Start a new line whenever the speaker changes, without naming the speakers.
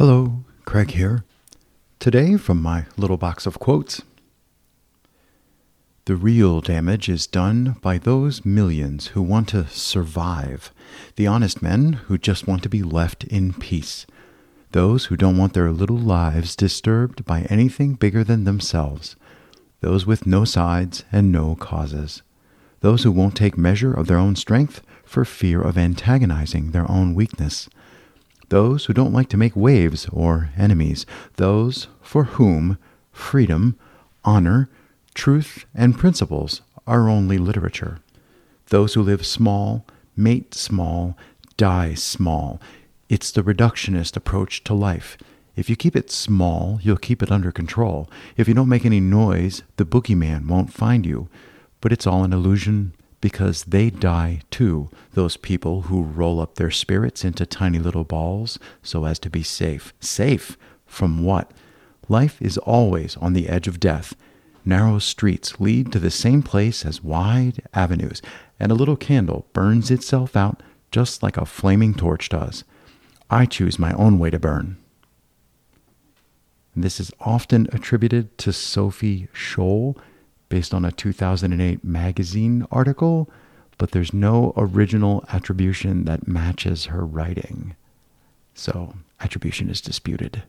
Hello, Craig here. Today, from my little box of quotes The real damage is done by those millions who want to survive, the honest men who just want to be left in peace, those who don't want their little lives disturbed by anything bigger than themselves, those with no sides and no causes, those who won't take measure of their own strength for fear of antagonizing their own weakness those who don't like to make waves or enemies, those for whom freedom, honor, truth, and principles are only literature, those who live small, mate small, die small. It's the reductionist approach to life. If you keep it small, you'll keep it under control. If you don't make any noise, the boogeyman won't find you. But it's all an illusion because they die too, those people who roll up their spirits into tiny little balls so as to be safe. Safe from what? Life is always on the edge of death. Narrow streets lead to the same place as wide avenues, and a little candle burns itself out just like a flaming torch does. I choose my own way to burn. This is often attributed to Sophie Scholl based on a 2008 magazine article, but there's no original attribution that matches her writing. So, attribution is disputed.